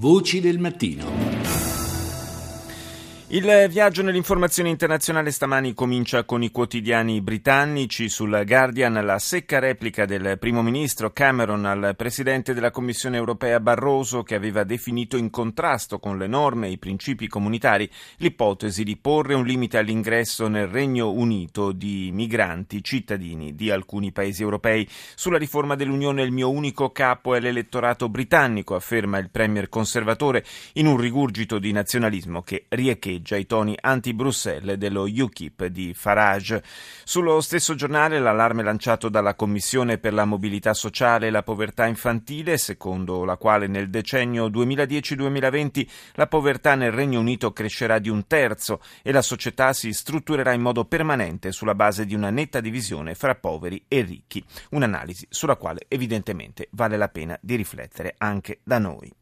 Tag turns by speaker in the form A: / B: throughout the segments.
A: Voci del mattino.
B: Il viaggio nell'informazione internazionale stamani comincia con i quotidiani britannici. Sul Guardian la secca replica del primo ministro Cameron al presidente della Commissione europea Barroso che aveva definito in contrasto con le norme e i principi comunitari l'ipotesi di porre un limite all'ingresso nel Regno Unito di migranti cittadini di alcuni paesi europei. Sulla riforma dell'Unione il mio unico capo è l'elettorato britannico, afferma il premier conservatore in un rigurgito di nazionalismo che riecheggia galleggia i toni anti-Bruxelles dello UKIP di Farage. Sullo stesso giornale l'allarme lanciato dalla Commissione per la mobilità sociale e la povertà infantile, secondo la quale nel decennio 2010-2020 la povertà nel Regno Unito crescerà di un terzo e la società si strutturerà in modo permanente sulla base di una netta divisione fra poveri e ricchi. Un'analisi sulla quale evidentemente vale la pena di riflettere anche da noi.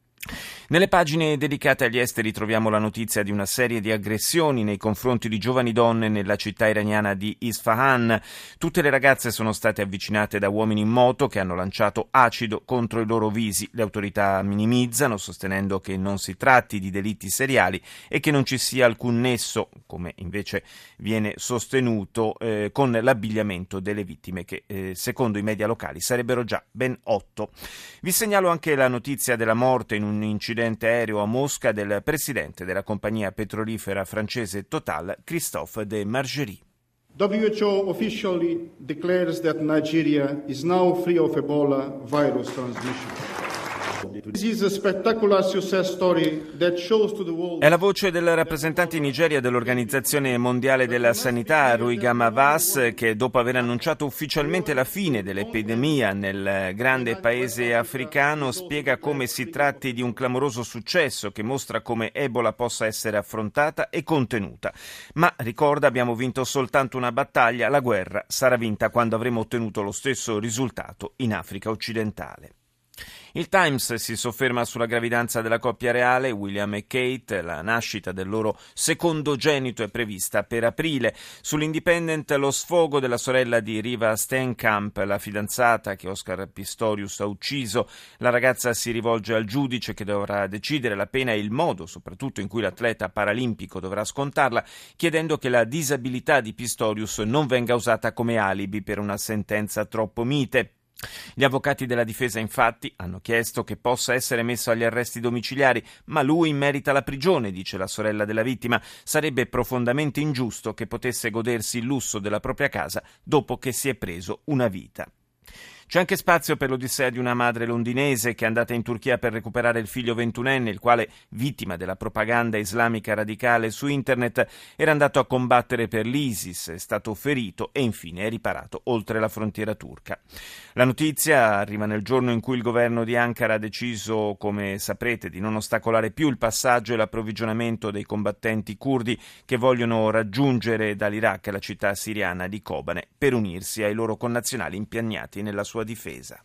B: Nelle pagine dedicate agli esteri troviamo la notizia di una serie di aggressioni nei confronti di giovani donne nella città iraniana di Isfahan. Tutte le ragazze sono state avvicinate da uomini in moto che hanno lanciato acido contro i loro visi. Le autorità minimizzano, sostenendo che non si tratti di delitti seriali e che non ci sia alcun nesso, come invece viene sostenuto, eh, con l'abbigliamento delle vittime, che eh, secondo i media locali sarebbero già ben otto. Vi segnalo anche la notizia della morte in un un incidente aereo a Mosca del presidente della compagnia petrolifera francese Total, Christophe de Margerie.
C: WHO officially declares that Nigeria is now free of Ebola virus transmission.
B: È la voce del rappresentante in Nigeria dell'Organizzazione Mondiale della Sanità, Ruigama Vas, che dopo aver annunciato ufficialmente la fine dell'epidemia nel grande paese africano, spiega come si tratti di un clamoroso successo che mostra come Ebola possa essere affrontata e contenuta. Ma ricorda, abbiamo vinto soltanto una battaglia, la guerra sarà vinta quando avremo ottenuto lo stesso risultato in Africa occidentale. Il Times si sofferma sulla gravidanza della coppia reale, William e Kate, la nascita del loro secondogenito è prevista per aprile. Sull'Independent lo sfogo della sorella di Riva Stenkamp, la fidanzata che Oscar Pistorius ha ucciso. La ragazza si rivolge al giudice che dovrà decidere la pena e il modo, soprattutto in cui l'atleta paralimpico dovrà scontarla, chiedendo che la disabilità di Pistorius non venga usata come alibi per una sentenza troppo mite. Gli avvocati della difesa infatti hanno chiesto che possa essere messo agli arresti domiciliari, ma lui merita la prigione, dice la sorella della vittima. Sarebbe profondamente ingiusto che potesse godersi il lusso della propria casa dopo che si è preso una vita. C'è anche spazio per l'odissea di una madre londinese che è andata in Turchia per recuperare il figlio ventunenne, il quale, vittima della propaganda islamica radicale su internet, era andato a combattere per l'ISIS, è stato ferito e infine è riparato oltre la frontiera turca. La notizia arriva nel giorno in cui il governo di Ankara ha deciso, come saprete, di non ostacolare più il passaggio e l'approvvigionamento dei combattenti curdi che vogliono raggiungere dall'Iraq la città siriana di Kobane per unirsi ai loro connazionali impiagnati nella sua sua difesa.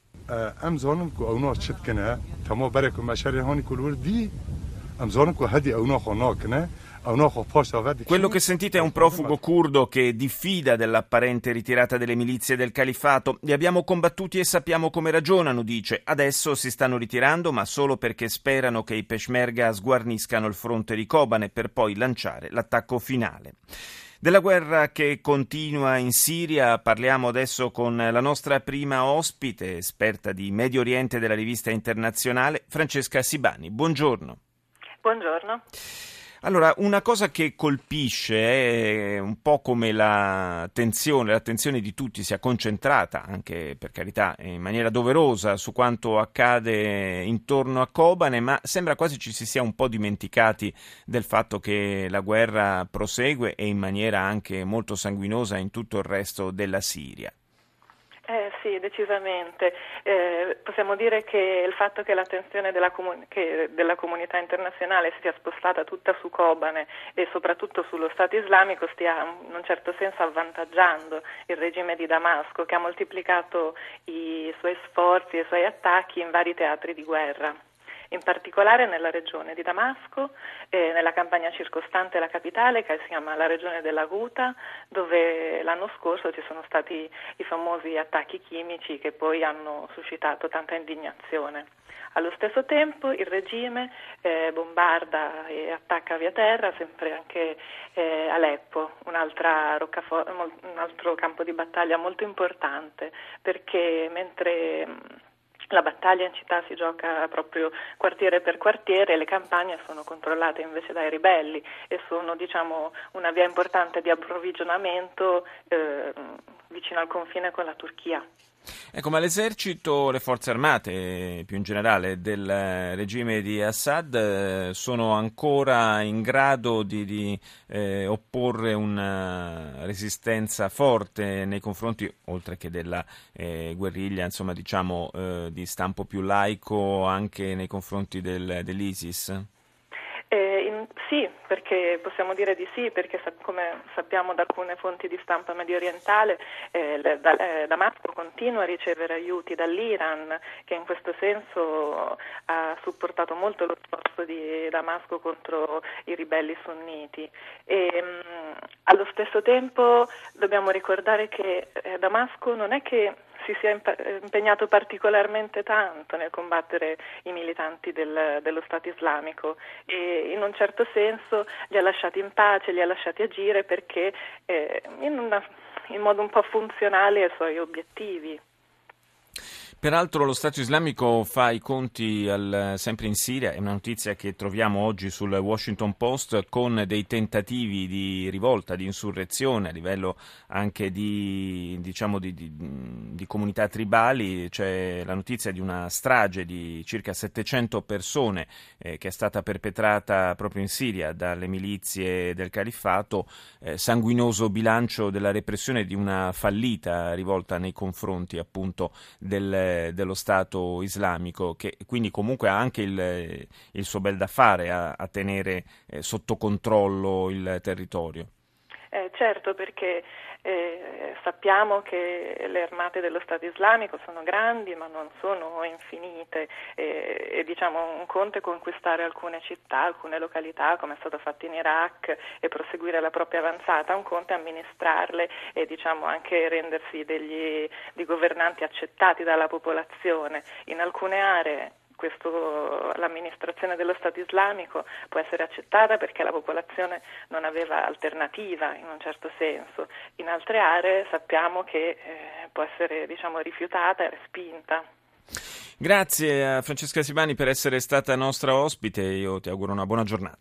B: Quello che sentite è un profugo curdo che diffida dell'apparente ritirata delle milizie del califato. Li abbiamo combattuti e sappiamo come ragionano, dice. Adesso si stanno ritirando, ma solo perché sperano che i peshmerga sguarniscano il fronte di Kobane per poi lanciare l'attacco finale. Della guerra che continua in Siria parliamo adesso con la nostra prima ospite, esperta di Medio Oriente della rivista internazionale, Francesca Sibani. Buongiorno.
D: Buongiorno.
B: Allora, una cosa che colpisce è un po' come la tensione, l'attenzione di tutti sia concentrata, anche per carità in maniera doverosa, su quanto accade intorno a Kobane, ma sembra quasi ci si sia un po' dimenticati del fatto che la guerra prosegue e in maniera anche molto sanguinosa in tutto il resto della Siria.
D: Eh sì, decisamente. Eh, possiamo dire che il fatto che l'attenzione della, comun- che della, comunità internazionale sia spostata tutta su Kobane e soprattutto sullo Stato islamico stia in un certo senso avvantaggiando il regime di Damasco che ha moltiplicato i suoi sforzi e i suoi attacchi in vari teatri di guerra in particolare nella regione di Damasco, e nella campagna circostante la capitale che si chiama la regione della Guta, dove l'anno scorso ci sono stati i famosi attacchi chimici che poi hanno suscitato tanta indignazione. Allo stesso tempo il regime eh, bombarda e attacca via terra sempre anche eh, Aleppo, un altro campo di battaglia molto importante perché mentre la battaglia in città si gioca proprio quartiere per quartiere, le campagne sono controllate invece dai ribelli e sono diciamo, una via importante di approvvigionamento eh, vicino al confine con la Turchia.
B: Ecco, ma l'esercito, le forze armate più in generale del regime di Assad eh, sono ancora in grado di, di eh, opporre una resistenza forte nei confronti, oltre che della eh, guerriglia, insomma, diciamo, eh, di stampo più laico, anche nei confronti del, dell'ISIS?
D: Sì, perché possiamo dire di sì, perché come sappiamo da alcune fonti di stampa medio orientale, eh, da, eh, Damasco continua a ricevere aiuti dall'Iran, che in questo senso ha supportato molto lo sforzo di Damasco contro i ribelli sunniti. E, mh, mm, allo stesso tempo dobbiamo ricordare che eh, Damasco non è che si sia impegnato particolarmente tanto nel combattere i militanti del, dello Stato islamico e in un certo senso li ha lasciati in pace, li ha lasciati agire perché eh, in, una, in modo un po' funzionale ai suoi obiettivi.
B: Peraltro lo Stato islamico fa i conti al, sempre in Siria, è una notizia che troviamo oggi sul Washington Post, con dei tentativi di rivolta, di insurrezione a livello anche di, diciamo di, di, di comunità tribali. C'è la notizia di una strage di circa 700 persone eh, che è stata perpetrata proprio in Siria dalle milizie del califfato, eh, sanguinoso bilancio della repressione di una fallita rivolta nei confronti appunto del dello Stato islamico, che quindi comunque ha anche il, il suo bel da fare a, a tenere eh, sotto controllo il territorio.
D: Eh, certo, perché eh, sappiamo che le armate dello Stato islamico sono grandi ma non sono infinite e, e diciamo un conto è conquistare alcune città, alcune località come è stato fatto in Iraq e proseguire la propria avanzata, un conto è amministrarle e diciamo anche rendersi degli, di governanti accettati dalla popolazione. In alcune aree questo, l'amministrazione dello Stato islamico può essere accettata perché la popolazione non aveva alternativa in un certo senso, in altre aree sappiamo che eh, può essere diciamo, rifiutata e respinta.
B: Grazie a Francesca Sibani per essere stata nostra ospite, io ti auguro una buona giornata.